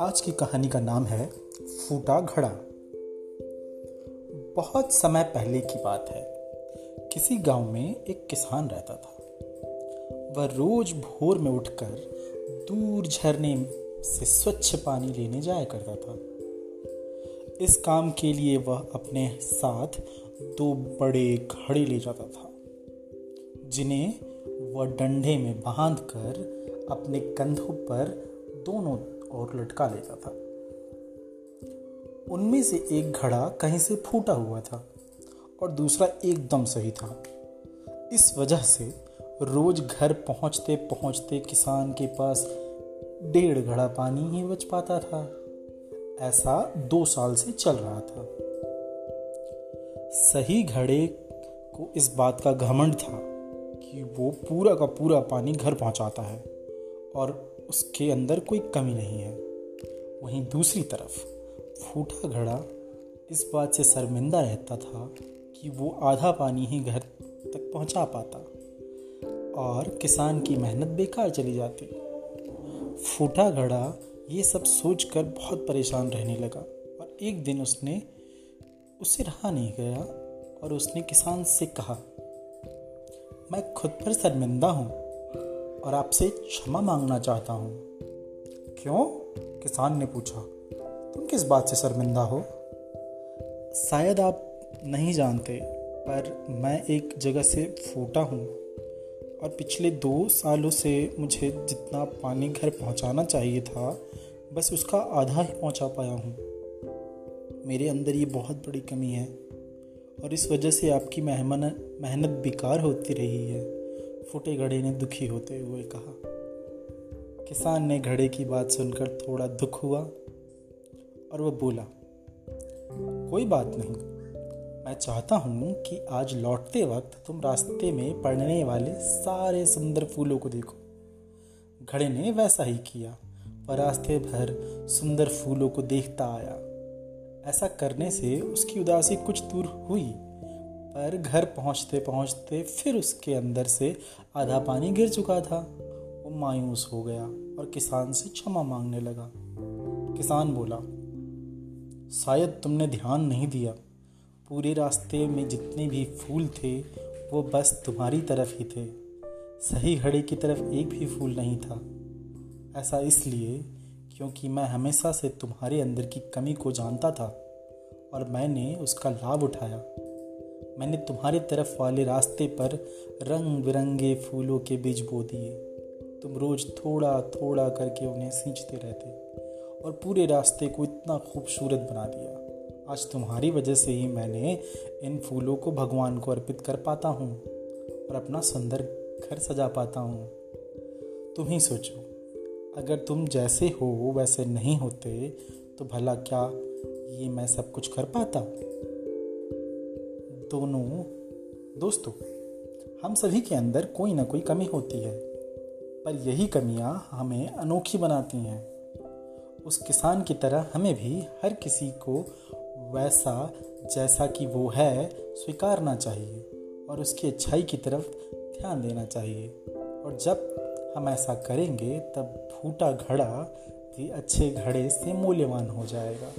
आज की कहानी का नाम है फूटा घड़ा। बहुत समय पहले की बात है। किसी गाँव में एक किसान रहता था। वह रोज भोर में उठकर दूर झरने से स्वच्छ पानी लेने जाया करता था। इस काम के लिए वह अपने साथ दो बड़े घड़े ले जाता था, जिन्हें वह डंडे में बाँध कर अपने कंधों पर दोनों ओर लटका लेता था। उनमें से एक घड़ा कहीं से फूटा हुआ था और दूसरा एकदम सही था। इस वजह से रोज घर पहुँचते पहुँचते किसान के पास डेढ़ घड़ा पानी ही बच पाता था। ऐसा दो साल से चल रहा था। सही घड़े को इस बात का घमंड था कि वो पूरा का पूरा पानी घर पहुंचाता है और उसके अंदर कोई कमी नहीं है। वहीं दूसरी तरफ़, फूटा घड़ा इस बात से शर्मिंदा रहता था कि वो आधा पानी ही घर तक पहुँचा पाता और किसान की मेहनत बेकार चली जाती। फूटा घड़ा ये सब सोचकर बहुत परेशान रहने लगा और एक दिन उसने, उसे रहा नहीं गया और उसने किसान से कहा मैं खुद पर शर्मिंदा हूँ और आपसे क्षमा मांगना चाहता हूँ। क्यों? किसान ने पूछा, तुम किस बात से शर्मिंदा हो? शायद आप नहीं जानते, पर मैं एक जगह से फूटा हूँ और पिछले दो सालों से मुझे जितना पानी घर पहुँचाना चाहिए था, बस उसका आधा ही पहुँचा पाया हूँ। मेरे अंदर ये बहुत बड़ी कमी है। और इस वजह से आपकी मेहमान, मेहनत बेकार होती रही है। फूटे घड़े ने दुखी होते हुए कहा, किसान ने घड़े की बात सुनकर थोड़ा दुख हुआ और वह बोला, कोई बात नहीं। मैं चाहता हूँ कि आज लौटते वक्त तुम रास्ते में पड़ने वाले सारे सुंदर फूलों को देखो। घड़े ने वैसा ही किया और रास्ते भर सुंदर फूलों को देखता आया। ऐसा करने से उसकी उदासी कुछ दूर हुई, पर घर पहुँचते पहुँचते फिर उसके अंदर से आधा पानी गिर चुका था। वो मायूस हो गया और किसान से क्षमा मांगने लगा। किसान बोला, शायद तुमने ध्यान नहीं दिया। पूरे रास्ते में जितने भी फूल थे, वो बस तुम्हारी तरफ़ ही थे। सही घड़ी की तरफ़ एक भी फूल नहीं था। ऐसा इसलिए क्योंकि मैं हमेशा से तुम्हारे अंदर की कमी को जानता था और मैंने उसका लाभ उठाया। मैंने तुम्हारे तरफ़ वाले रास्ते पर रंग बिरंगे फूलों के बीज बो दिए। तुम रोज थोड़ा थोड़ा करके उन्हें सींचते रहते और पूरे रास्ते को इतना खूबसूरत बना दिया। आज तुम्हारी वजह से ही मैंने इन फूलों को भगवान को अर्पित कर पाता हूँ और अपना सुंदर घर सजा पाता हूँ। तुम ही सोचो अगर तुम जैसे हो, वैसे नहीं होते तो भला क्या ये मैं सब कुछ कर पाता? दोनों दोस्तों, हम सभी के अंदर कोई ना कोई कमी होती है, पर यही कमियाँ हमें अनोखी बनाती हैं। उस किसान की तरह हमें भी हर किसी को वैसा जैसा कि वो है, स्वीकारना चाहिए और उसकी अच्छाई की तरफ़ ध्यान देना चाहिए। और जब हम ऐसा करेंगे तब फूटा घड़ा भी अच्छे घड़े से मूल्यवान हो जाएगा।